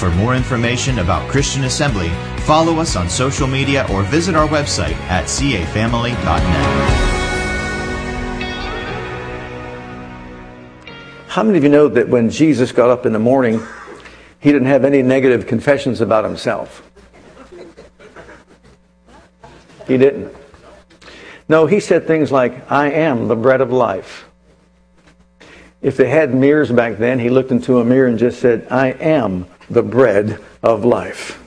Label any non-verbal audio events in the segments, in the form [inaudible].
For more information about Christian Assembly, follow us on social media or visit our website at cafamily.net. How many of you know that when Jesus got up in the morning, he didn't have any negative confessions about himself? He didn't. No, he said things like, I am the bread of life. If they had mirrors back then, he looked into a mirror and just said, I am the bread of life.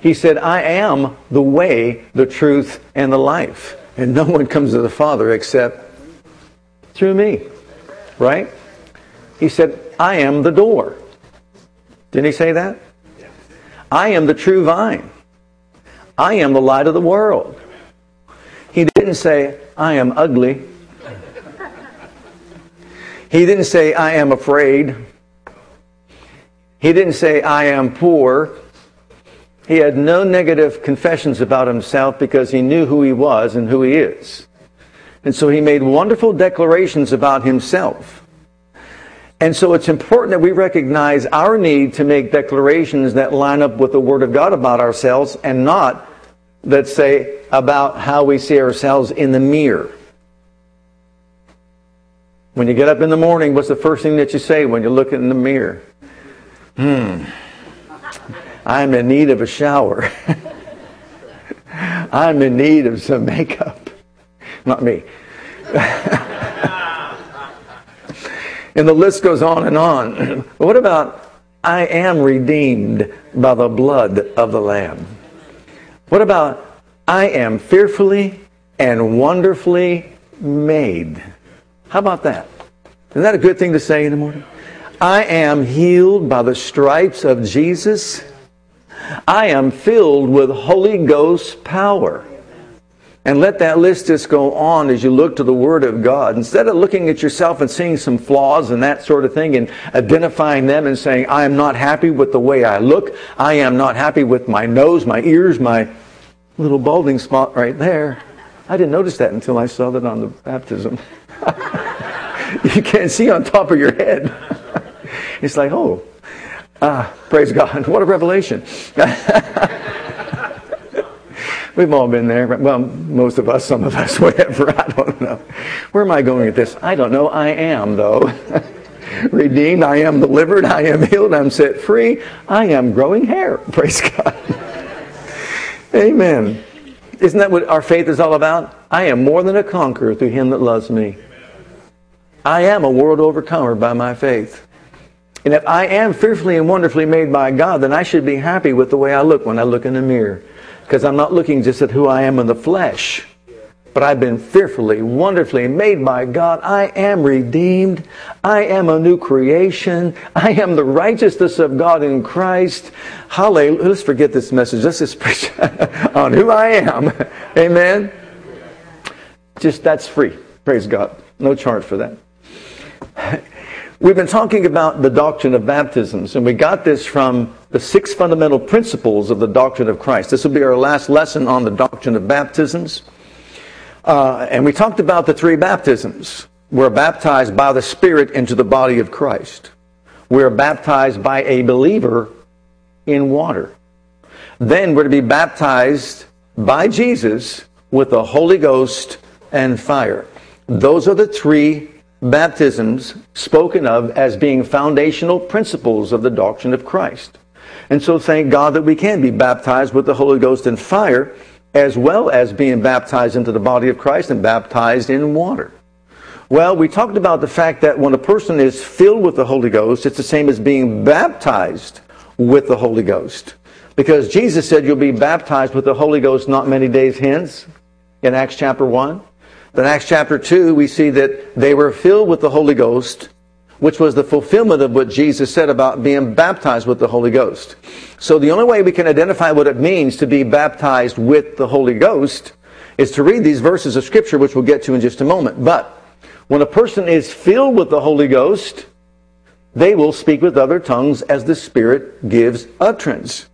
He said, I am the way, the truth, and the life. And no one comes to the Father except through me. Right? He said, I am the door. Didn't he say that? I am the true vine. I am the light of the world. He didn't say, I am ugly. He didn't say, I am afraid. He didn't say, I am poor. He had no negative confessions about himself because he knew who he was and who he is. And so he made wonderful declarations about himself. And so it's important that we recognize our need to make declarations that line up with the Word of God about ourselves and not that say about how we see ourselves in the mirror. When you get up in the morning, what's the first thing that you say when you look in the mirror? Hmm. I'm in need of a shower. [laughs] I'm in need of some makeup. Not me. [laughs] and the list goes on and on. what about I am redeemed by the blood of the Lamb? What about I am fearfully and wonderfully made? How about that? Isn't that a good thing to say in the morning? I am healed by the stripes of Jesus. I am filled with Holy Ghost power. And let that list just go on as you look to the Word of God. Instead of looking at yourself and seeing some flaws and that sort of thing and identifying them and saying, I am not happy with the way I look. I am not happy with my nose, my ears, my little balding spot right there. I didn't notice that until I saw that on the baptism. [laughs] you can't see on top of your head. [laughs] it's like, oh, ah, praise God. [laughs] What a revelation. [laughs] We've all been there. Well, most of us, some of us, [laughs] whatever. I don't know. Where am I going with this? I don't know. I am, though. Redeemed. I am delivered. I am healed. I'm set free. I am growing hair. Praise God. Amen. Isn't that what our faith is all about? I am more than a conqueror through him that loves me. I am a world overcomer by my faith. And if I am fearfully and wonderfully made by God, then I should be happy with the way I look when I look in the mirror. Because I'm not looking just at who I am in the flesh, but I've been fearfully, wonderfully made by God. I am redeemed. I am a new creation. I am the righteousness of God in Christ. Hallelujah. Let's forget this message. Let's just [laughs] preach on who I am. Amen. Just that's free. Praise God. No charge for that. We've been talking about the doctrine of baptisms, and we got this from the six fundamental principles of the doctrine of Christ. This will be our last lesson on the doctrine of baptisms. Uh, and we talked about the three baptisms. We're baptized by the Spirit into the body of Christ. We're baptized by a believer in water. Then we're to be baptized by Jesus with the Holy Ghost and fire. Those are the three baptisms spoken of as being foundational principles of the doctrine of Christ. And so thank God that we can be baptized with the Holy Ghost and fire as well as being baptized into the body of Christ and baptized in water. Well, we talked about the fact that when a person is filled with the Holy Ghost, it's the same as being baptized with the Holy Ghost. Because Jesus said you'll be baptized with the Holy Ghost not many days hence in Acts chapter 1. Then Acts chapter 2, we see that they were filled with the Holy Ghost which was the fulfillment of what Jesus said about being baptized with the Holy Ghost. So the only way we can identify what it means to be baptized with the Holy Ghost is to read these verses of Scripture, which we'll get to in just a moment. But when a person is filled with the Holy Ghost, they will speak with other tongues as the Spirit gives utterance.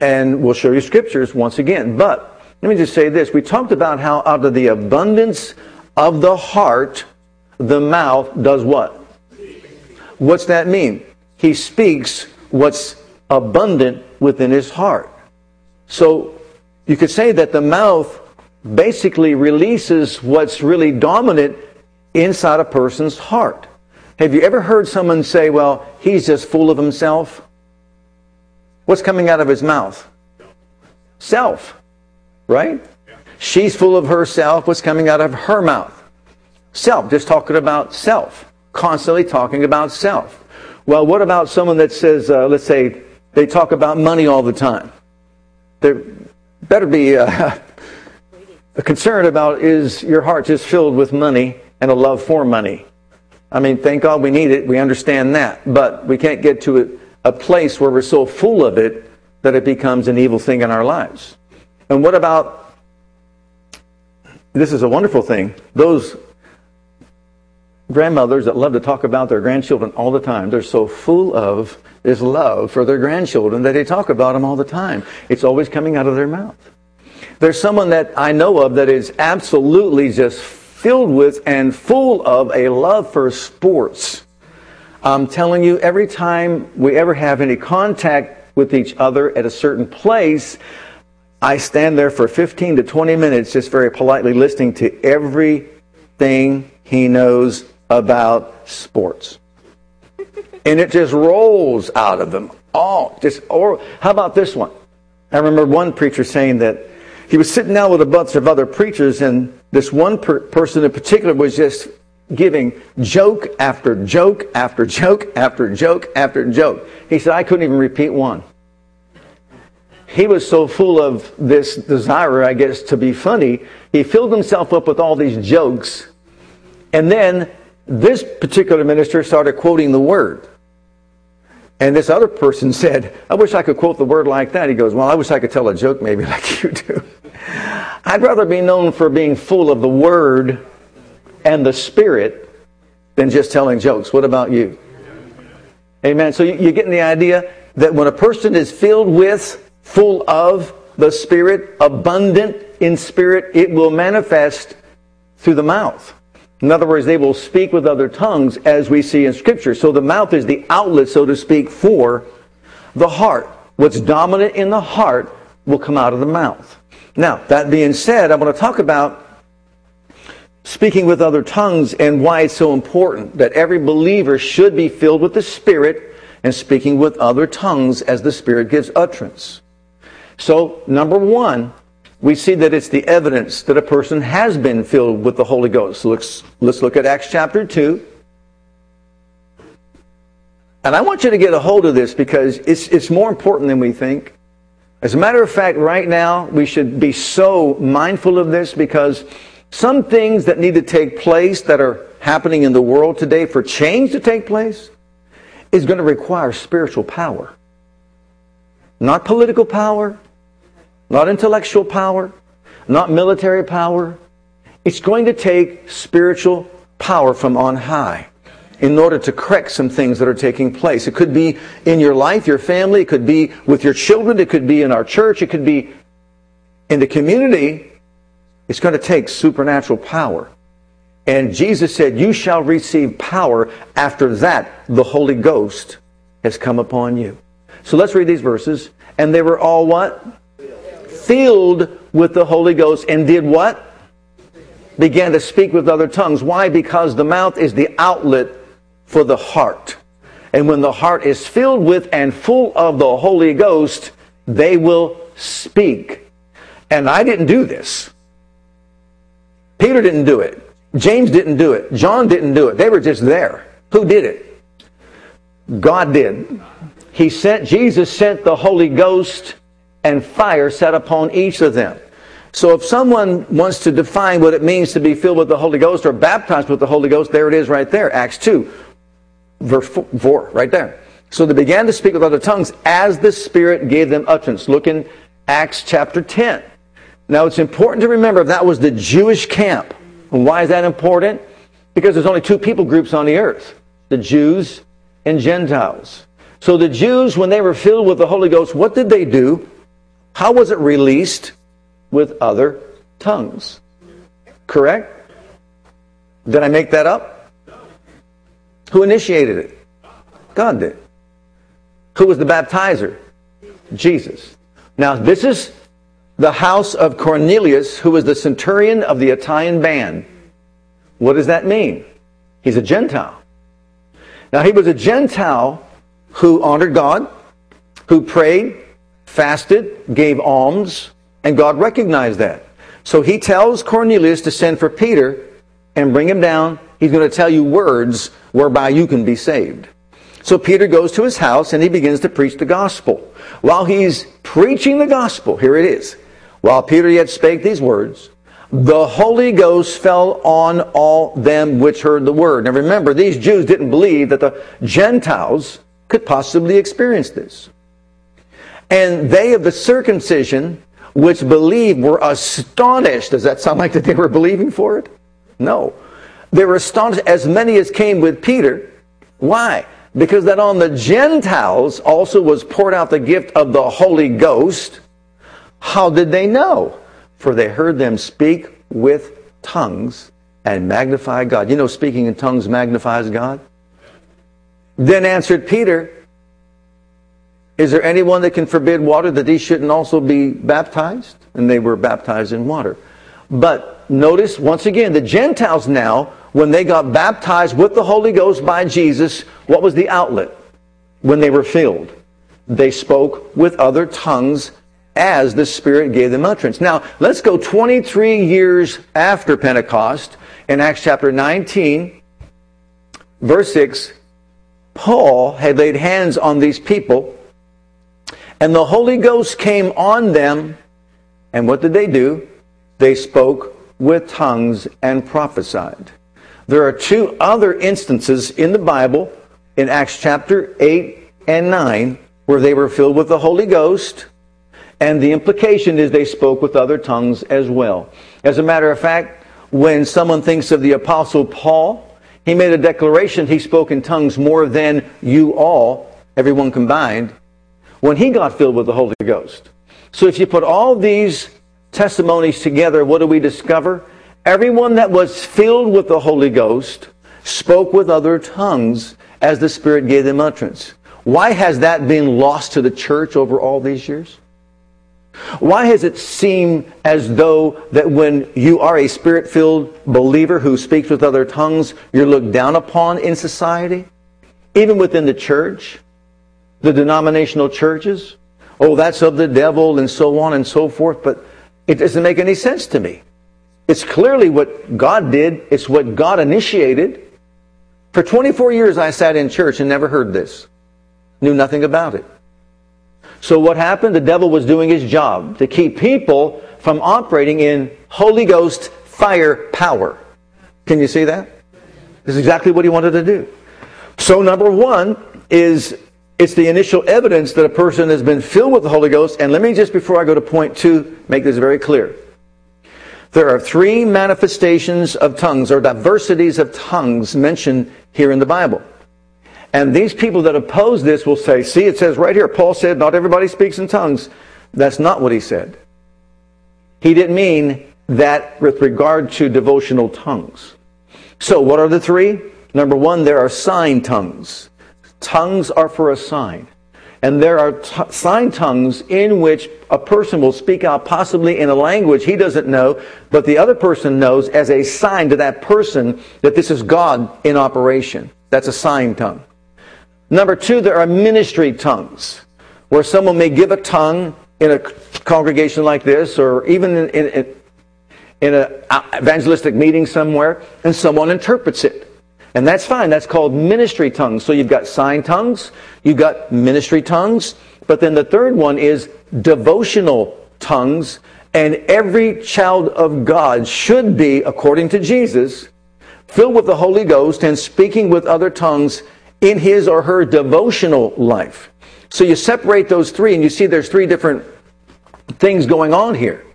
And we'll show you scriptures once again. But let me just say this. We talked about how out of the abundance of the heart, the mouth does what? What's that mean? He speaks what's abundant within his heart. So you could say that the mouth basically releases what's really dominant inside a person's heart. Have you ever heard someone say, well, he's just full of himself? What's coming out of his mouth? Self, right? She's full of herself. What's coming out of her mouth? Self, just talking about self, constantly talking about self. Well, what about someone that says, uh, let's say, they talk about money all the time? There better be uh, [laughs] a concern about is your heart just filled with money and a love for money? I mean, thank God we need it. We understand that. But we can't get to a, a place where we're so full of it that it becomes an evil thing in our lives. And what about this is a wonderful thing. Those grandmothers that love to talk about their grandchildren all the time, they're so full of this love for their grandchildren that they talk about them all the time. It's always coming out of their mouth. There's someone that I know of that is absolutely just filled with and full of a love for sports. I'm telling you, every time we ever have any contact with each other at a certain place, I stand there for 15 to 20 minutes just very politely listening to everything he knows about sports. And it just rolls out of them all. Just or how about this one? I remember one preacher saying that he was sitting down with a bunch of other preachers, and this one per- person in particular was just giving joke after joke after joke after joke after joke. He said, I couldn't even repeat one. He was so full of this desire, I guess, to be funny, he filled himself up with all these jokes. And then this particular minister started quoting the word. And this other person [laughs] said, I wish I could quote the word like that. He goes, Well, I wish I could tell a joke maybe [laughs] like you do. I'd rather be known for being full of the word and the spirit than just telling jokes. What about you? Amen. So you're getting the idea that when a person is filled with, full of the spirit, abundant in spirit, it will manifest through the mouth. In other words, they will speak with other tongues as we see in Scripture. So the mouth is the outlet, so to speak, for the heart. What's dominant in the heart will come out of the mouth. Now, that being said, I want to talk about speaking with other tongues and why it's so important that every believer should be filled with the Spirit and speaking with other tongues as the Spirit gives utterance. So, number one, we see that it's the evidence that a person has been filled with the Holy Ghost. Let's, let's look at Acts chapter 2. And I want you to get a hold of this because it's, it's more important than we think. As a matter of fact, right now, we should be so mindful of this because some things that need to take place that are happening in the world today for change to take place is going to require spiritual power. Not political power, not intellectual power, not military power. It's going to take spiritual power from on high in order to correct some things that are taking place. It could be in your life, your family, it could be with your children, it could be in our church, it could be in the community. It's going to take supernatural power. And Jesus said, You shall receive power. After that, the Holy Ghost has come upon you. So let's read these verses. And they were all what? Filled with the Holy Ghost and did what? Began to speak with other tongues. Why? Because the mouth is the outlet for the heart. And when the heart is filled with and full of the Holy Ghost, they will speak. And I didn't do this. Peter didn't do it. James didn't do it. John didn't do it. They were just there. Who did it? God did. He sent, Jesus sent the Holy Ghost and fire set upon each of them. So if someone wants to define what it means to be filled with the Holy Ghost or baptized with the Holy Ghost, there it is right there, Acts 2, verse 4, right there. So they began to speak with other tongues as the Spirit gave them utterance. Look in Acts chapter 10. Now it's important to remember that was the Jewish camp. And why is that important? Because there's only two people groups on the earth the Jews and Gentiles. So the Jews, when they were filled with the Holy Ghost, what did they do? How was it released? With other tongues. Correct? Did I make that up? Who initiated it? God did. Who was the baptizer? Jesus. Now, this is the house of Cornelius, who was the centurion of the Italian band. What does that mean? He's a Gentile. Now, he was a Gentile who honored God, who prayed, fasted, gave alms, and God recognized that. So he tells Cornelius to send for Peter and bring him down. He's going to tell you words whereby you can be saved. So Peter goes to his house and he begins to preach the gospel. While he's preaching the gospel, here it is. While Peter yet spake these words, the Holy Ghost fell on all them which heard the word. Now remember, these Jews didn't believe that the Gentiles could possibly experience this. And they of the circumcision which believed were astonished. Does that sound like that they were believing for it? No. They were astonished, as many as came with Peter. Why? Because that on the Gentiles also was poured out the gift of the Holy Ghost. How did they know? For they heard them speak with tongues and magnify God. You know, speaking in tongues magnifies God. Then answered Peter, Is there anyone that can forbid water that these shouldn't also be baptized? And they were baptized in water. But notice once again, the Gentiles now, when they got baptized with the Holy Ghost by Jesus, what was the outlet when they were filled? They spoke with other tongues as the Spirit gave them utterance. Now, let's go 23 years after Pentecost in Acts chapter 19, verse 6. Paul had laid hands on these people, and the Holy Ghost came on them, and what did they do? They spoke with tongues and prophesied. There are two other instances in the Bible, in Acts chapter 8 and 9, where they were filled with the Holy Ghost, and the implication is they spoke with other tongues as well. As a matter of fact, when someone thinks of the Apostle Paul, he made a declaration he spoke in tongues more than you all, everyone combined, when he got filled with the Holy Ghost. So if you put all these testimonies together, what do we discover? Everyone that was filled with the Holy Ghost spoke with other tongues as the Spirit gave them utterance. Why has that been lost to the church over all these years? Why has it seemed as though that when you are a spirit filled believer who speaks with other tongues, you're looked down upon in society? Even within the church? The denominational churches? Oh, that's of the devil and so on and so forth, but it doesn't make any sense to me. It's clearly what God did, it's what God initiated. For 24 years I sat in church and never heard this, knew nothing about it. So what happened? The devil was doing his job to keep people from operating in Holy Ghost fire power. Can you see that? This is exactly what he wanted to do. So number one is it's the initial evidence that a person has been filled with the Holy Ghost. And let me just, before I go to point two, make this very clear. There are three manifestations of tongues or diversities of tongues mentioned here in the Bible. And these people that oppose this will say, see, it says right here, Paul said, not everybody speaks in tongues. That's not what he said. He didn't mean that with regard to devotional tongues. So, what are the three? Number one, there are sign tongues. Tongues are for a sign. And there are t- sign tongues in which a person will speak out possibly in a language he doesn't know, but the other person knows as a sign to that person that this is God in operation. That's a sign tongue. Number two, there are ministry tongues, where someone may give a tongue in a congregation like this, or even in, in, in an uh, evangelistic meeting somewhere, and someone interprets it. And that's fine. That's called ministry tongues. So you've got sign tongues, you've got ministry tongues, but then the third one is devotional tongues. And every child of God should be, according to Jesus, filled with the Holy Ghost and speaking with other tongues in his or her devotional life. So you separate those three and you see there's three different things going on here.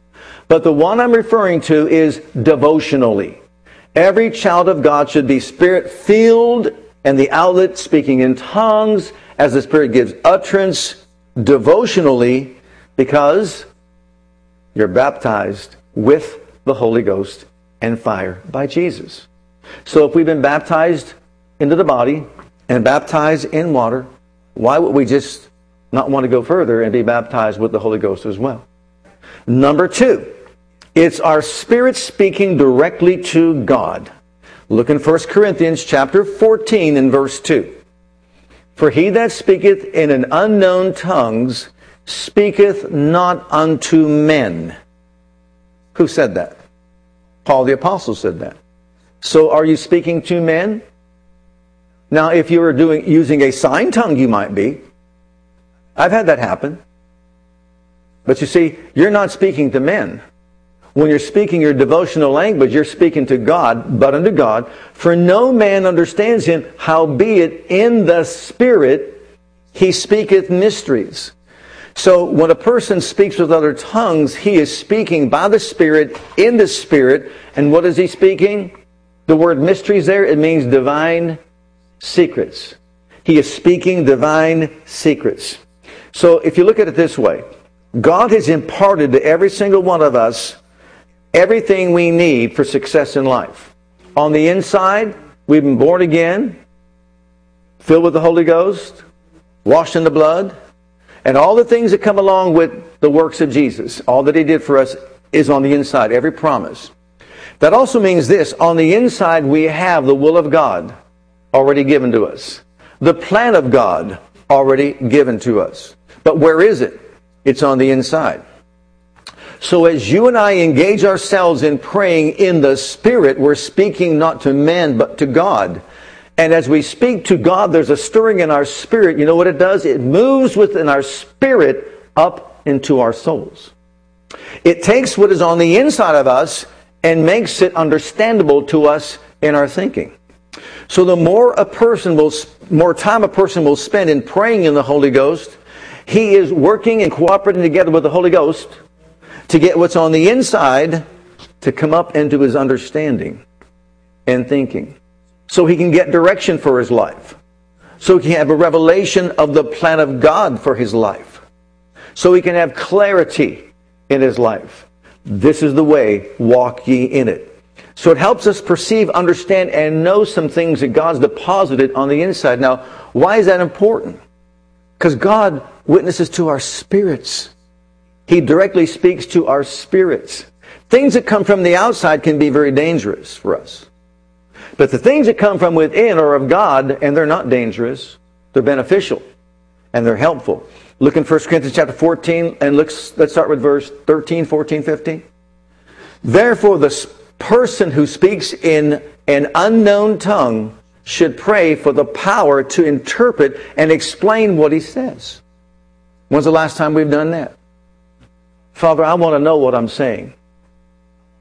But the one I'm referring to is devotionally. Every child of God should be spirit filled and the outlet speaking in tongues as the Spirit gives utterance devotionally because you're baptized with the Holy Ghost and fire by Jesus. So if we've been baptized into the body and baptized in water, why would we just not want to go further and be baptized with the Holy Ghost as well? Number two, it's our spirit speaking directly to God. Look in 1 Corinthians chapter 14 and verse 2. For he that speaketh in an unknown tongues speaketh not unto men. Who said that? Paul the apostle said that. So are you speaking to men? Now, if you were doing using a sign tongue, you might be. I've had that happen. But you see, you're not speaking to men. When you're speaking your devotional language, you're speaking to God, but unto God. For no man understands him, howbeit in the Spirit he speaketh mysteries. So when a person speaks with other tongues, he is speaking by the Spirit, in the Spirit. And what is he speaking? The word mysteries there, it means divine secrets. He is speaking divine secrets. So if you look at it this way, God has imparted to every single one of us everything we need for success in life. On the inside, we've been born again, filled with the Holy Ghost, washed in the blood, and all the things that come along with the works of Jesus, all that He did for us is on the inside, every promise. That also means this on the inside, we have the will of God already given to us, the plan of God already given to us. But where is it? It's on the inside. So as you and I engage ourselves in praying in the Spirit, we're speaking not to men, but to God. And as we speak to God, there's a stirring in our spirit. You know what it does? It moves within our spirit up into our souls. It takes what is on the inside of us and makes it understandable to us in our thinking. So the more a person will, more time a person will spend in praying in the Holy Ghost, he is working and cooperating together with the Holy Ghost to get what's on the inside to come up into his understanding and thinking. So he can get direction for his life. So he can have a revelation of the plan of God for his life. So he can have clarity in his life. This is the way, walk ye in it. So it helps us perceive, understand, and know some things that God's deposited on the inside. Now, why is that important? Because God witnesses to our spirits. He directly speaks to our spirits. Things that come from the outside can be very dangerous for us. But the things that come from within are of God, and they're not dangerous. They're beneficial, and they're helpful. Look in 1 Corinthians chapter 14, and let's, let's start with verse 13, 14, 15. Therefore, the person who speaks in an unknown tongue should pray for the power to interpret and explain what he says. When's the last time we've done that? Father, I want to know what I'm saying.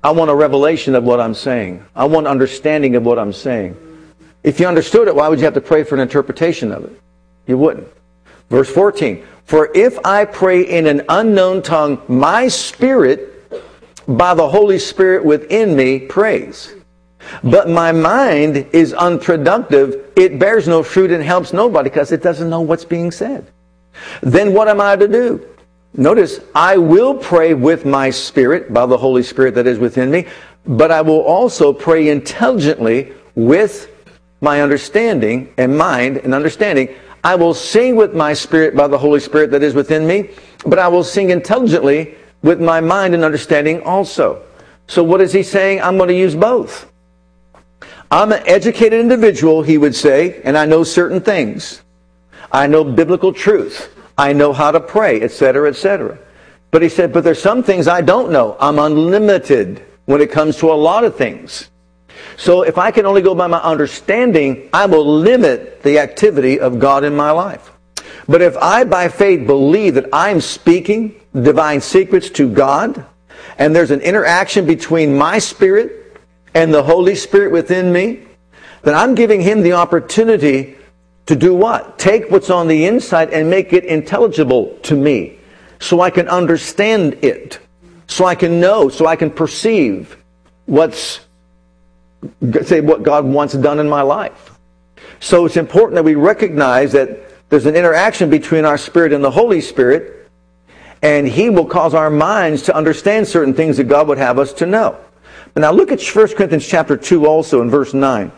I want a revelation of what I'm saying. I want understanding of what I'm saying. If you understood it, why would you have to pray for an interpretation of it? You wouldn't. Verse 14. For if I pray in an unknown tongue, my spirit, by the Holy Spirit within me, prays. But my mind is unproductive. It bears no fruit and helps nobody because it doesn't know what's being said. Then what am I to do? Notice, I will pray with my spirit, by the Holy Spirit that is within me, but I will also pray intelligently with my understanding and mind and understanding. I will sing with my spirit by the Holy Spirit that is within me, but I will sing intelligently with my mind and understanding also. So what is he saying? I'm going to use both. I'm an educated individual, he would say, and I know certain things. I know biblical truth. I know how to pray, etc., etc. But he said, but there's some things I don't know. I'm unlimited when it comes to a lot of things. So if I can only go by my understanding, I will limit the activity of God in my life. But if I by faith believe that I'm speaking divine secrets to God, and there's an interaction between my spirit and the Holy Spirit within me, then I'm giving him the opportunity to do what? Take what's on the inside and make it intelligible to me so I can understand it. so I can know, so I can perceive what's, say, what God wants done in my life. So it's important that we recognize that there's an interaction between our spirit and the Holy Spirit, and He will cause our minds to understand certain things that God would have us to know. But now look at 1 Corinthians chapter 2 also in verse 9.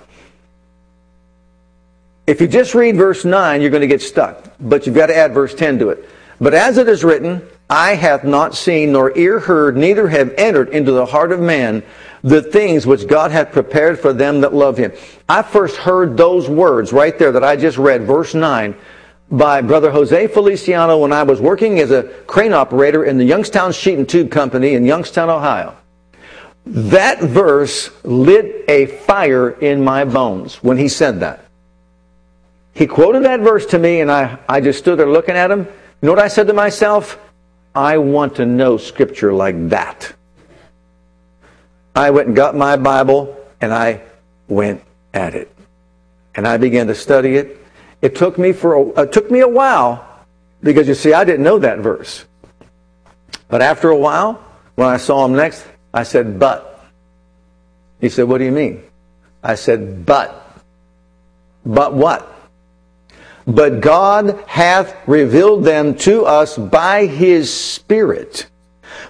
If you just read verse 9, you're going to get stuck. But you've got to add verse 10 to it. But as it is written, Eye hath not seen nor ear heard, neither have entered into the heart of man the things which God hath prepared for them that love him. I first heard those words right there that I just read, verse 9, by Brother Jose Feliciano when I was working as a crane operator in the Youngstown Sheet and Tube Company in Youngstown, Ohio. That verse lit a fire in my bones when he said that. He quoted that verse to me, and I, I just stood there looking at him. You know what I said to myself? I want to know Scripture like that. I went and got my Bible, and I went at it. And I began to study it. It took me for a, it took me a while because you see, I didn't know that verse. But after a while, when I saw him next, I said, "But." He said, "What do you mean?" I said, "But." But what? But God hath revealed them to us by his Spirit.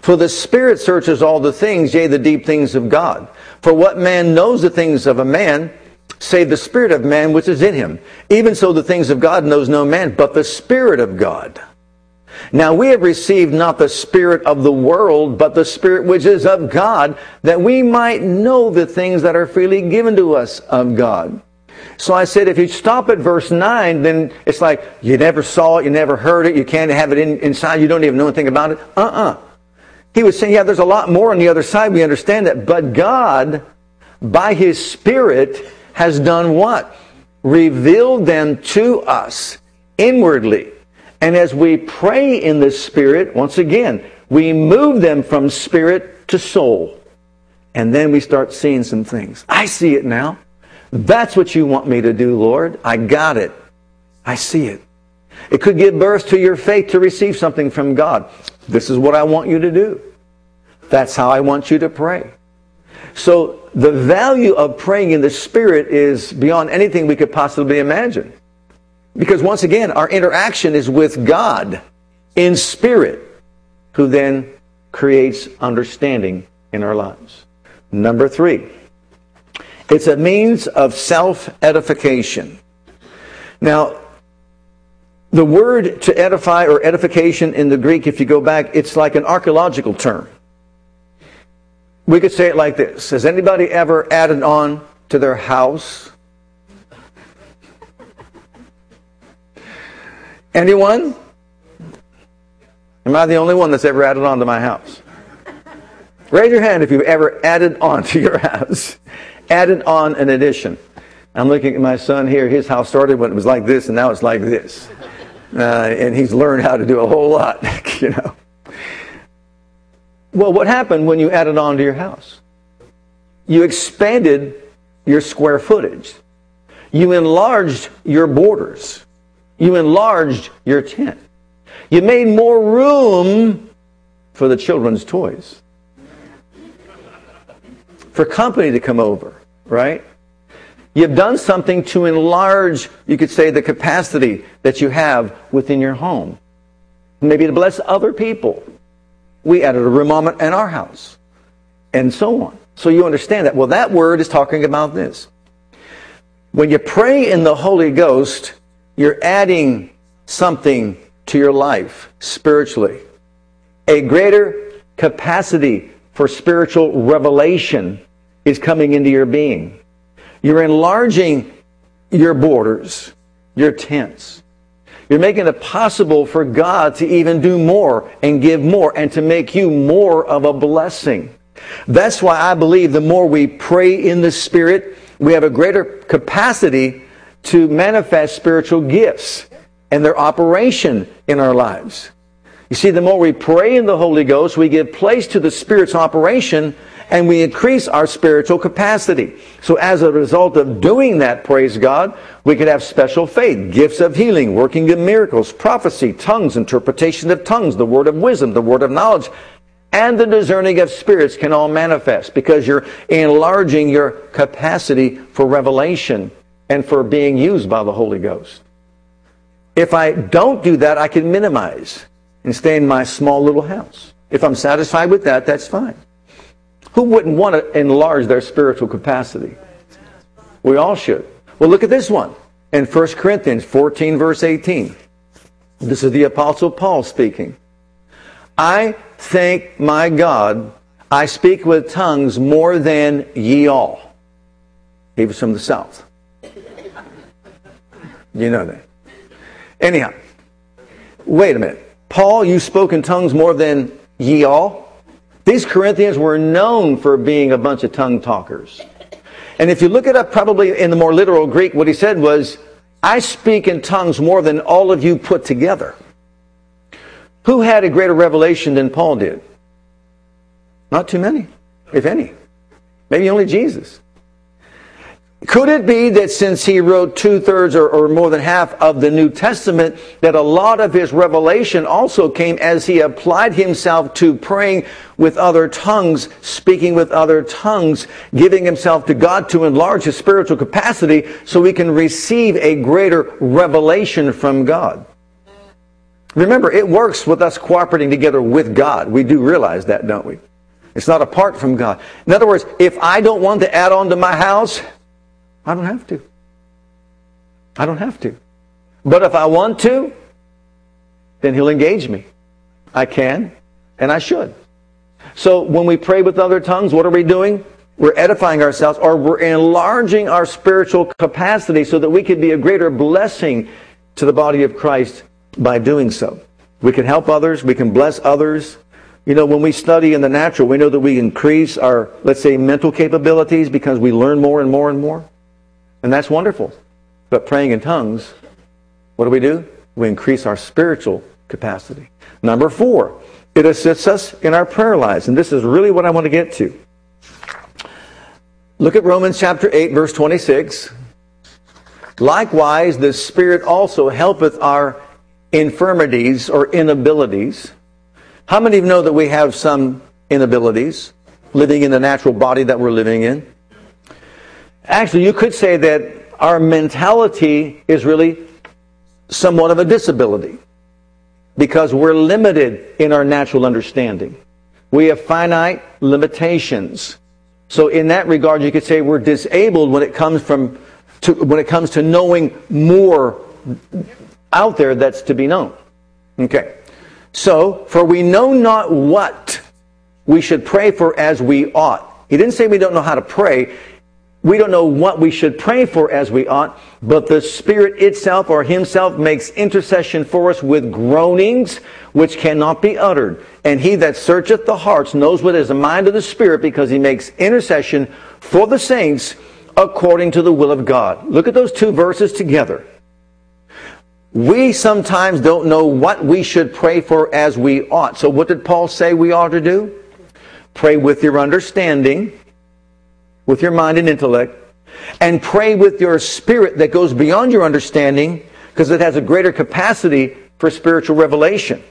For the Spirit searches all the things, yea, the deep things of God. For what man knows the things of a man, save the Spirit of man which is in him? Even so the things of God knows no man, but the Spirit of God. Now we have received not the Spirit of the world, but the Spirit which is of God, that we might know the things that are freely given to us of God. So I said, if you stop at verse 9, then it's like you never saw it, you never heard it, you can't have it in, inside, you don't even know anything about it. Uh-uh. He was saying, yeah, there's a lot more on the other side, we understand that. But God, by His Spirit, has done what? Revealed them to us inwardly. And as we pray in the Spirit, once again, we move them from spirit to soul. And then we start seeing some things. I see it now. That's what you want me to do, Lord. I got it. I see it. It could give birth to your faith to receive something from God. This is what I want you to do. That's how I want you to pray. So the value of praying in the Spirit is beyond anything we could possibly imagine. Because once again, our interaction is with God in spirit, who then creates understanding in our lives. Number three, it's a means of self edification. Now, the word to edify or edification in the Greek, if you go back, it's like an archaeological term. We could say it like this Has anybody ever added on to their house? Anyone? Am I the only one that's ever added on to my house? Raise your hand if you've ever added on to your [laughs] house added on an addition. I'm looking at my son here. His house started when it was like this, and now it's like this. Uh, and he's learned how to do a whole lot, [laughs] you know. Well, what happened when you added on to your house? You expanded your square footage. You enlarged your borders. You enlarged your tent. You made more room for the children's toys. For company to come over right? You've done something to enlarge, you could say, the capacity that you have within your home. Maybe to bless other people. We added a room in our house. And so on. So you understand that. Well, that word is talking about this. When you pray in the Holy Ghost, you're adding something to your life spiritually. A greater capacity for spiritual revelation is coming into your being. You're enlarging your borders, your tents. You're making it possible for God to even do more and give more and to make you more of a blessing. That's why I believe the more we pray in the Spirit, we have a greater capacity to manifest spiritual gifts and their operation in our lives. You see, the more we pray in the Holy Ghost, we give place to the Spirit's operation and we increase our spiritual capacity. So as a result of doing that, praise God, we could have special faith, gifts of healing, working of miracles, prophecy, tongues, interpretation of tongues, the word of wisdom, the word of knowledge, and the discerning of spirits can all manifest because you're enlarging your capacity for revelation and for being used by the Holy Ghost. If I don't do that, I can minimize and stay in my small little house. If I'm satisfied with that, that's fine. Who wouldn't want to enlarge their spiritual capacity? We all should. Well, look at this one in 1 Corinthians 14, verse 18. This is the Apostle Paul speaking. I thank my God, I speak with tongues more than ye all. He was from the south. You know that. Anyhow, wait a minute. Paul, you spoke in tongues more than ye all? These Corinthians were known for being a bunch of tongue talkers. And if you look it up probably in the more literal Greek, what he said was, I speak in tongues more than all of you put together. Who had a greater revelation than Paul did? Not too many, if any. Maybe only Jesus. Could it be that since he wrote two thirds or, or, more than half of the New Testament, that a lot of his revelation also came as he applied himself to praying with other tongues, speaking with other tongues, giving himself to God to enlarge his spiritual capacity so we can receive a greater revelation from God? Remember, it works with us cooperating together with God. We do realize that, don't we? It's not apart from God. In other words, if I don't want to add on to my house, I don't have to. I don't have to. But if I want to, then He'll engage me. I can, and I should. So when we pray with other tongues, what are we doing? We're edifying ourselves or we're enlarging our spiritual capacity so that we can be a greater blessing to the body of Christ by doing so. We can help others, we can bless others. You know, when we study in the natural, we know that we increase our, let's say, mental capabilities because we learn more and more and more. And that's wonderful. But praying in tongues, what do we do? We increase our spiritual capacity. Number four, it assists us in our prayer lives. And this is really what I want to get to. Look at Romans chapter 8, verse 26. Likewise, the Spirit also helpeth our infirmities or inabilities. How many of you know that we have some inabilities living in the natural body that we're living in? Actually, you could say that our mentality is really somewhat of a disability because we're limited in our natural understanding. We have finite limitations. So in that regard, you could say we're disabled when it comes from to, when it comes to knowing more out there that's to be known. Okay. So, for we know not what we should pray for as we ought. He didn't say we don't know how to pray we don't know what we should pray for as we ought, but the Spirit itself or Himself makes intercession for us with groanings which cannot be uttered. And He that searcheth the hearts knows what is the mind of the Spirit because He makes intercession for the saints according to the will of God. Look at those two verses together. We sometimes don't know what we should pray for as we ought. So what did Paul say we ought to do? Pray with your understanding with your mind and intellect, and pray with your spirit that goes beyond your understanding because it has a greater capacity for spiritual revelation.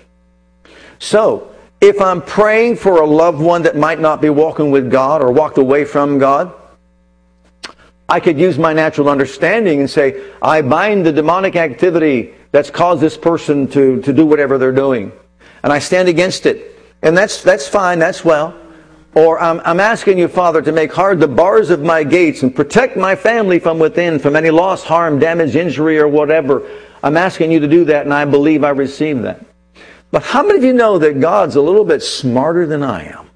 So, if I'm praying for a loved one that might not be walking with God or walked away from God, I could use my natural understanding and say, I bind the demonic activity that's caused this person to, to do whatever they're doing. And I stand against it. And that's, that's fine, that's well. Or I'm, I'm, asking you, Father, to make hard the bars of my gates and protect my family from within from any loss, harm, damage, injury, or whatever. I'm asking you to do that, and I believe I receive that. But how many of you know that God's a little bit smarter than I am?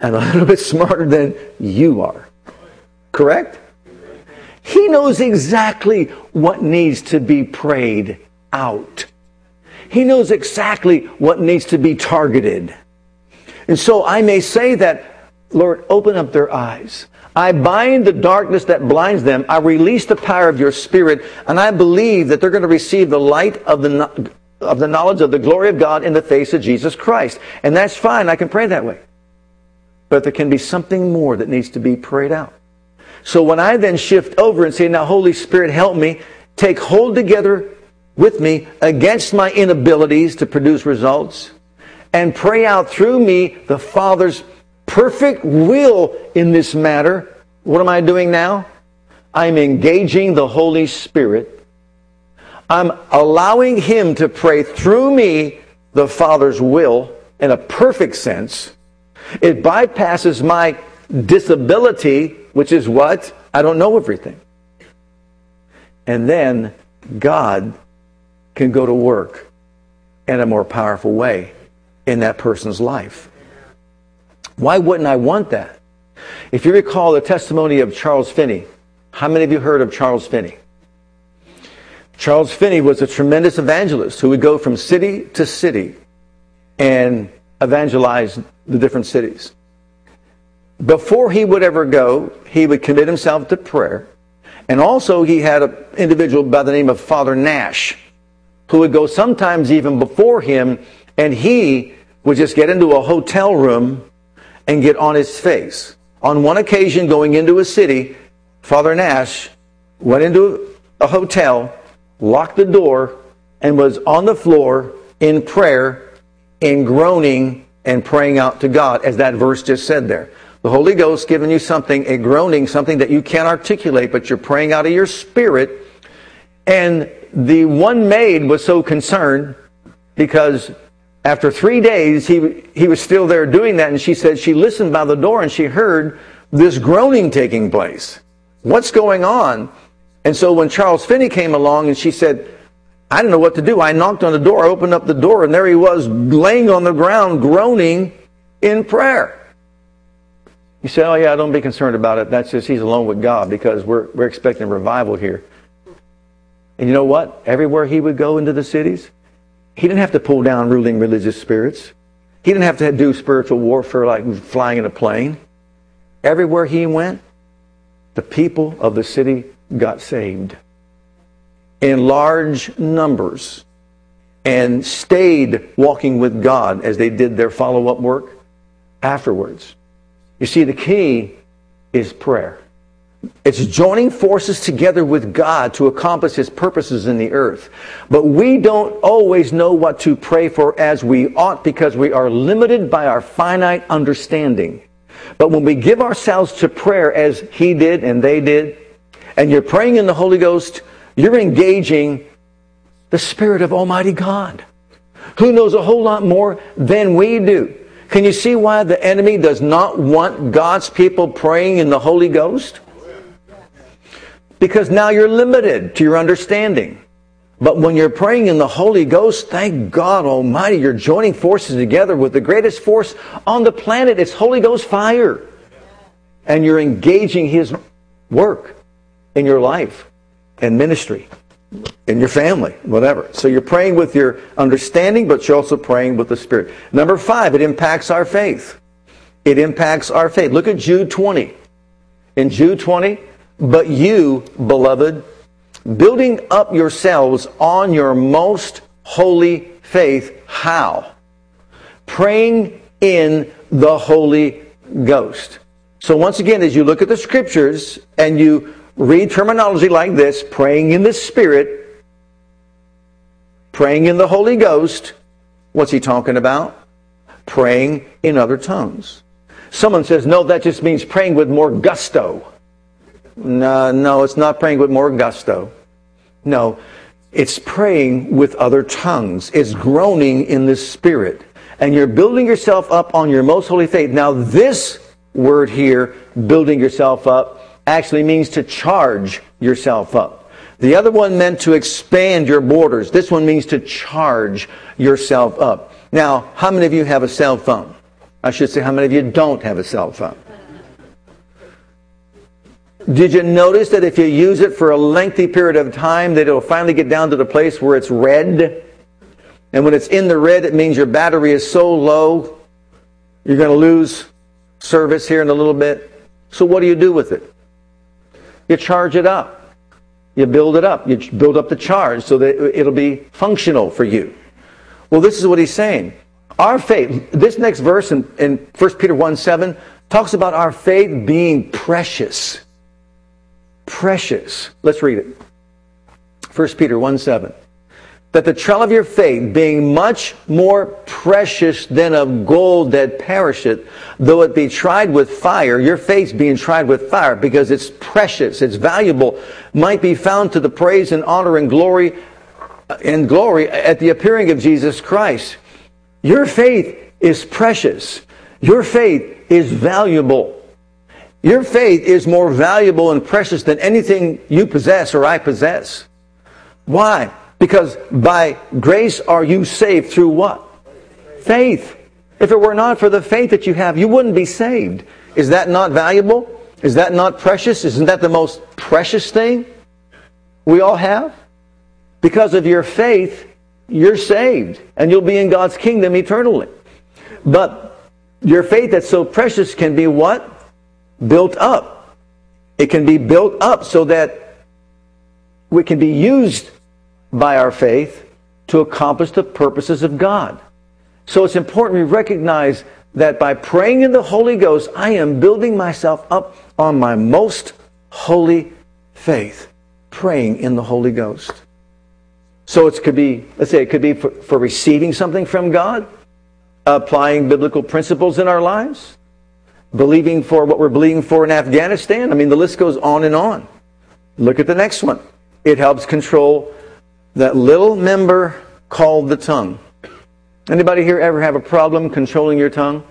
And a little bit smarter than you are. Correct? He knows exactly what needs to be prayed out. He knows exactly what needs to be targeted. And so I may say that, Lord, open up their eyes. I bind the darkness that blinds them. I release the power of your spirit, and I believe that they're going to receive the light of the, of the knowledge of the glory of God in the face of Jesus Christ. And that's fine. I can pray that way. But there can be something more that needs to be prayed out. So when I then shift over and say, now Holy Spirit, help me, take hold together with me against my inabilities to produce results, and pray out through me the Father's perfect will in this matter, what am I doing now? I'm engaging the Holy Spirit. I'm allowing Him to pray through me the Father's will in a perfect sense. It bypasses my disability, which is what? I don't know everything. And then God can go to work in a more powerful way in that person's life. Why wouldn't I want that? If you recall the testimony of Charles Finney, how many of you heard of Charles Finney? Charles Finney was a tremendous evangelist who would go from city to city and evangelize the different cities. Before he would ever go, he would commit himself to prayer. And also, he had an individual by the name of Father Nash who would go sometimes even before him, and he would just get into a hotel room and get on his face. On one occasion, going into a city, Father Nash went into a hotel, locked the door, and was on the floor in prayer, in groaning, and praying out to God, as that verse just said there. The Holy Ghost giving you something, a groaning, something that you can't articulate, but you're praying out of your spirit. And the one maid was so concerned because after three days he, he was still there doing that. And she said she listened by the door and she heard this groaning taking place. What's going on? And so when Charles Finney came along and she said, I didn't know what to do. I knocked on the door, opened up the door, and there he was laying on the ground groaning in prayer. You say, oh, yeah, don't be concerned about it. That's just he's alone with God because we're, we're expecting revival here. And you know what? Everywhere he would go into the cities, he didn't have to pull down ruling religious spirits. He didn't have to do spiritual warfare like flying in a plane. Everywhere he went, the people of the city got saved in large numbers and stayed walking with God as they did their follow up work afterwards. You see, the key is prayer. It's joining forces together with God to accomplish His purposes in the earth. But we don't always know what to pray for as we ought because we are limited by our finite understanding. But when we give ourselves to prayer as He did and they did, and you're praying in the Holy Ghost, you're engaging the Spirit of Almighty God, who knows a whole lot more than we do. Can you see why the enemy does not want God's people praying in the Holy Ghost? Because now you're limited to your understanding. But when you're praying in the Holy Ghost, thank God Almighty, you're joining forces together with the greatest force on the planet. It's Holy Ghost fire. And you're engaging His work in your life and ministry in your family, whatever. So you're praying with your understanding, but you're also praying with the Spirit. Number five, it impacts our faith. It impacts our faith. Look at Jude 20. In Jude 20, but you, beloved, building up yourselves on your most holy faith. How? Praying in the Holy Ghost. So once again, as you look at the scriptures and you read terminology like this praying in the Spirit, praying in the Holy Ghost. What's he talking about? Praying in other tongues. Someone says, no, that just means praying with more gusto. No, no, it's not praying with more gusto. No, it's praying with other tongues. It's groaning in the Spirit. And you're building yourself up on your most holy faith. Now, this word here, building yourself up, actually means to charge yourself up. The other one meant to expand your borders. This one means to charge yourself up. Now, how many of you have a cell phone? I should say, how many of you don't have a cell phone? Did you notice that if you use it for a lengthy period of time, that it'll finally get down to the place where it's red? And when it's in the red, it means your battery is so low, you're going to lose service here in a little bit. So what do you do with it? You charge it up. You build it up. You build up the charge so that it'll be functional for you. Well, this is what he's saying. Our faith, this next verse in, in 1 Peter 1 7 talks about our faith being precious. Precious. Let's read it. 1 Peter 1 7. that the trial of your faith, being much more precious than of gold that perisheth, though it be tried with fire, your faith being tried with fire, because it's precious, it's valuable, might be found to the praise and honor and glory uh, and glory at the appearing of Jesus Christ. Your faith is precious. Your faith is valuable. Your faith is more valuable and precious than anything you possess or I possess. Why? Because by grace are you saved through what? Faith. If it were not for the faith that you have, you wouldn't be saved. Is that not valuable? Is that not precious? Isn't that the most precious thing we all have? Because of your faith, you're saved and you'll be in God's kingdom eternally. But your faith that's so precious can be what? Built up. It can be built up so that we can be used by our faith to accomplish the purposes of God. So it's important we recognize that by praying in the Holy Ghost, I am building myself up on my most holy faith, praying in the Holy Ghost. So it could be, let's say, it could be for, for receiving something from God, applying biblical principles in our lives, believing for what we're believing for in Afghanistan. I mean, the list goes on and on. Look at the next one. It helps control that little member called the tongue. Anybody here ever have a problem controlling your tongue?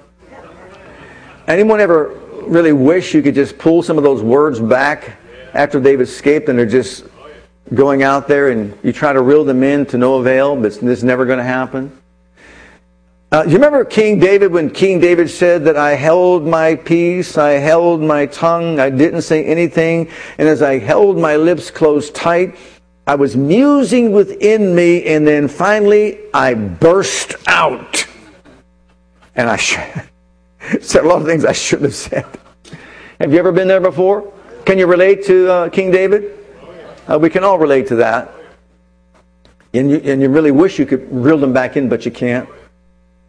Anyone ever really wish you could just pull some of those words back after they've escaped and they're just going out there and you try to reel them in to no avail, but this is never going to happen? Uh, you remember King David when King David said that I held my peace, I held my tongue, I didn't say anything, and as I held my lips closed tight, I was musing within me, and then finally I burst out. And I [laughs] said a lot of things I shouldn't have said. Have you ever been there before? Can you relate to uh, King David? Uh, we can all relate to that. And you, and you really wish you could reel them back in, but you can't.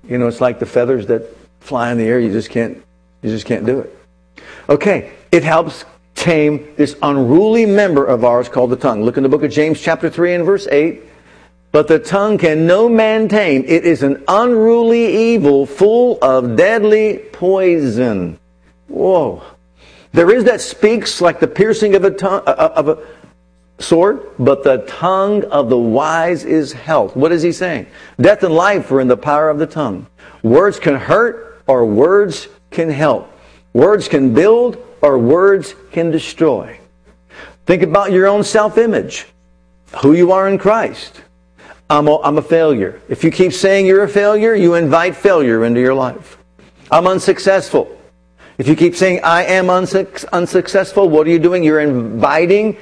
You know, it's like the feathers that fly in the air. You just can't, you just can't do it. Okay, it helps tame this unruly member of ours called the tongue. Look in the book of James, chapter 3 and verse 8. But the tongue can no man tame. It is an unruly evil full of deadly poison. Whoa. There is that speaks like the piercing of a tongue, uh, uh, of a sword, but the tongue of the wise is health. What is he saying? Death and life are in the power of the tongue. Words can hurt or words can help. Words can build or words can destroy. Think about your own self image, who you are in Christ. I'm a, I'm a failure. If you keep saying you're a failure, you invite failure into your life. I'm unsuccessful. If you keep saying I am unsuc- unsuccessful, what are you doing? You're inviting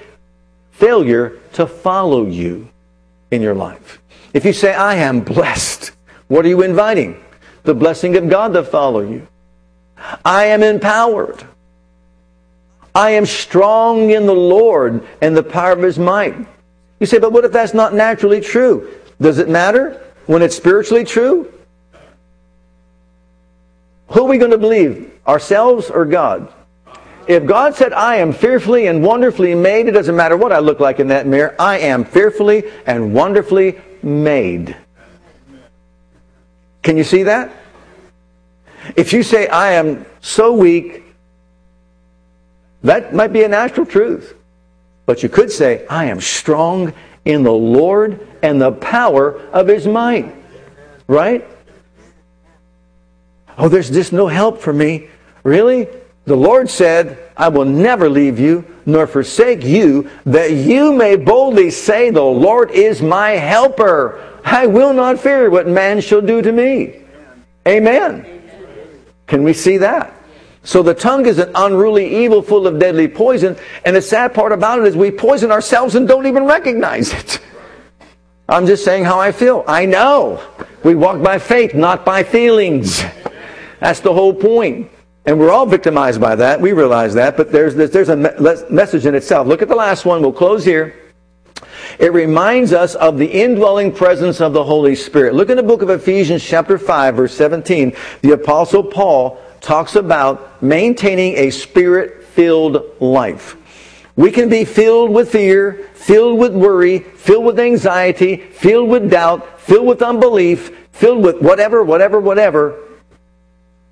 failure to follow you in your life. If you say I am blessed, what are you inviting? The blessing of God to follow you. I am empowered. I am strong in the Lord and the power of his might. You say, but what if that's not naturally true? Does it matter when it's spiritually true? Who are we going to believe? Ourselves or God? If God said, I am fearfully and wonderfully made, it doesn't matter what I look like in that mirror. I am fearfully and wonderfully made. Can you see that? If you say, I am so weak, that might be a natural truth. But you could say, I am strong in the Lord and the power of his might. Right? Oh, there's just no help for me. Really? The Lord said, I will never leave you nor forsake you, that you may boldly say, The Lord is my helper. I will not fear what man shall do to me. Amen. Can we see that? So the tongue is an unruly evil full of deadly poison. And the sad part about it is we poison ourselves and don't even recognize it. I'm just saying how I feel. I know. We walk by faith, not by feelings. That's the whole point. And we're all victimized by that. We realize that. But there's, there's a message in itself. Look at the last one. We'll close here. It reminds us of the indwelling presence of the Holy Spirit. Look in the book of Ephesians chapter 5 verse 17. The apostle Paul talks about maintaining a spirit-filled life. We can be filled with fear, filled with worry, filled with anxiety, filled with doubt, filled with unbelief, filled with whatever, whatever, whatever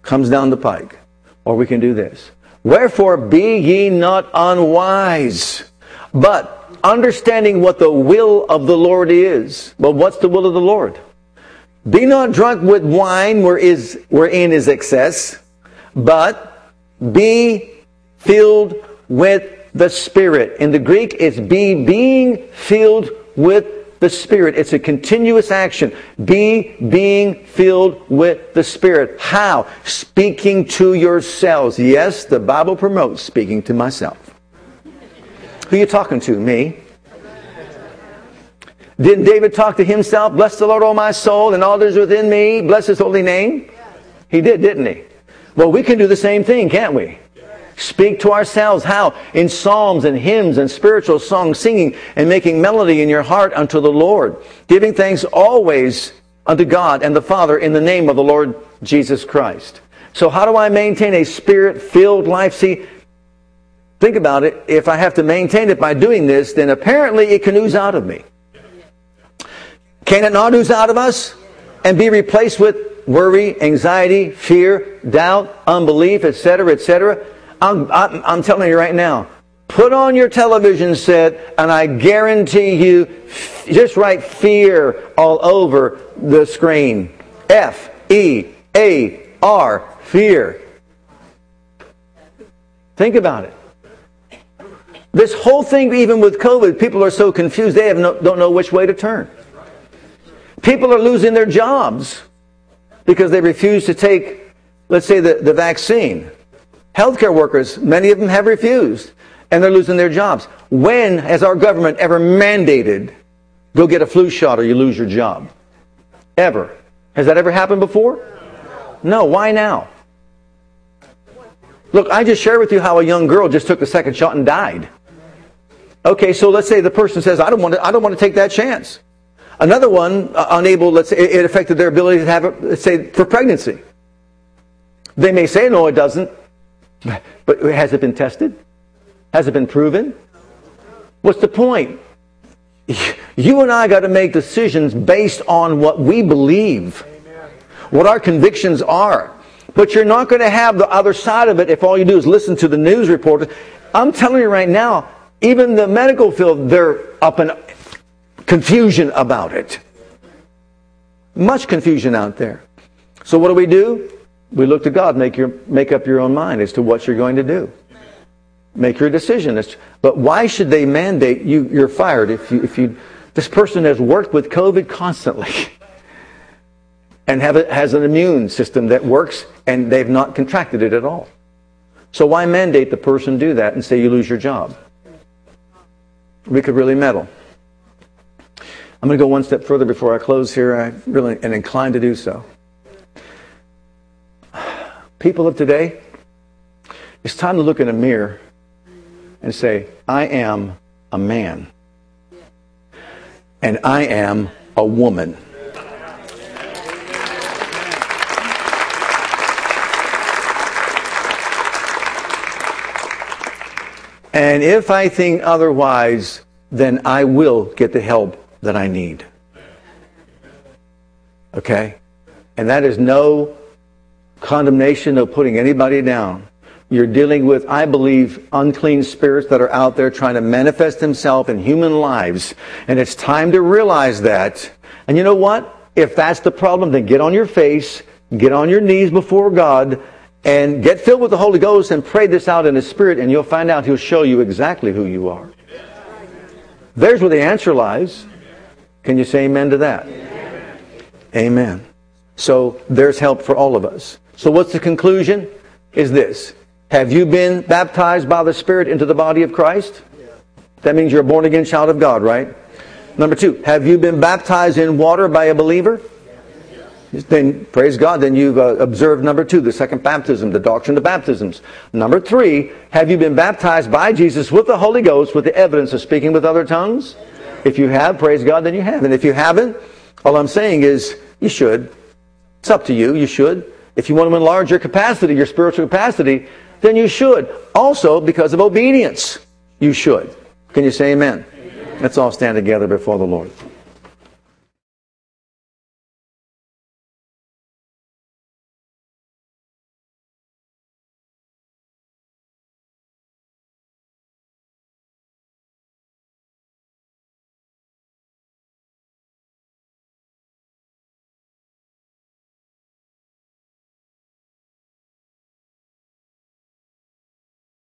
comes down the pike. Or we can do this. Wherefore be ye not unwise, but understanding what the will of the Lord is. Well, what's the will of the Lord? Be not drunk with wine where is, wherein is excess, but be filled with the Spirit. In the Greek, it's be being filled with the Spirit. It's a continuous action. Be being filled with the Spirit. How? Speaking to yourselves. Yes, the Bible promotes speaking to myself. Who you talking to? Me? Didn't David talk to himself? Bless the Lord, O my soul, and all that is within me. Bless his holy name. He did, didn't he? Well, we can do the same thing, can't we? Speak to ourselves. How? In psalms and hymns and spiritual songs, singing and making melody in your heart unto the Lord. Giving thanks always unto God and the Father in the name of the Lord Jesus Christ. So how do I maintain a spirit-filled life? See, think about it. If I have to maintain it by doing this, then apparently it can ooze out of me. Can it not ooze out of us and be replaced with worry, anxiety, fear, doubt, unbelief, etc., etc.? I'm, I'm, I'm telling you right now, put on your television set and I guarantee you, just write fear all over the screen. F E A R, fear. Think about it. This whole thing, even with COVID, people are so confused they no, don't know which way to turn. People are losing their jobs because they refuse to take, let's say, the, the vaccine. Healthcare workers, many of them have refused, and they're losing their jobs. When has our government ever mandated go get a flu shot or you lose your job? Ever. Has that ever happened before? No. Why now? Look, I just shared with you how a young girl just took the second shot and died. Okay, so let's say the person says, I don't want to, I don't want to take that chance. Another one, uh, unable, let's say, it affected their ability to have, a, say, for pregnancy. They may say, no, it doesn't. But has it been tested? Has it been proven? What's the point? You and I got to make decisions based on what we believe, what our convictions are. But you're not going to have the other side of it if all you do is listen to the news reporters. I'm telling you right now, even the medical field, they're up in confusion about it. Much confusion out there. So what do we do? We look to God, make, your, make up your own mind as to what you're going to do. Make your decision. But why should they mandate you, you're fired if you, if you, this person has worked with COVID constantly [laughs] and have a, has an immune system that works and they've not contracted it at all. So why mandate the person do that and say you lose your job? We could really meddle. I'm going to go one step further before I close here. I really am inclined to do so people of today, it's time to look in a mirror and say, I am a man. And I am a woman. And if I think otherwise, then I will get the help that I need. Okay? And that is no condemnation of putting anybody down. You're dealing with, I believe, unclean spirits that are out there trying to manifest themselves in human lives. And it's time to realize that. And you know what? If that's the problem, then get on your face, get on your knees before God, and get filled with the Holy Ghost and pray this out in the Spirit, and you'll find out He'll show you exactly who you are. There's where the answer lies. Can you say amen to that? Amen. So there's help for all of us. So what's the conclusion? Is this. Have you been baptized by the Spirit into the body of Christ? That means you're a born again child of God, right? Number two, have you been baptized in water by a believer? Then, praise God, then you've uh, observed number two, the second baptism, the doctrine of baptisms. Number three, have you been baptized by Jesus with the Holy Ghost with the evidence of speaking with other tongues? If you have, praise God, then you have. And if you haven't, all I'm saying is you should. It's up to you, you should. If you want to enlarge your capacity, your spiritual capacity, then you should. Also, because of obedience. You should. Can you say amen? amen? Let's all stand together before the Lord.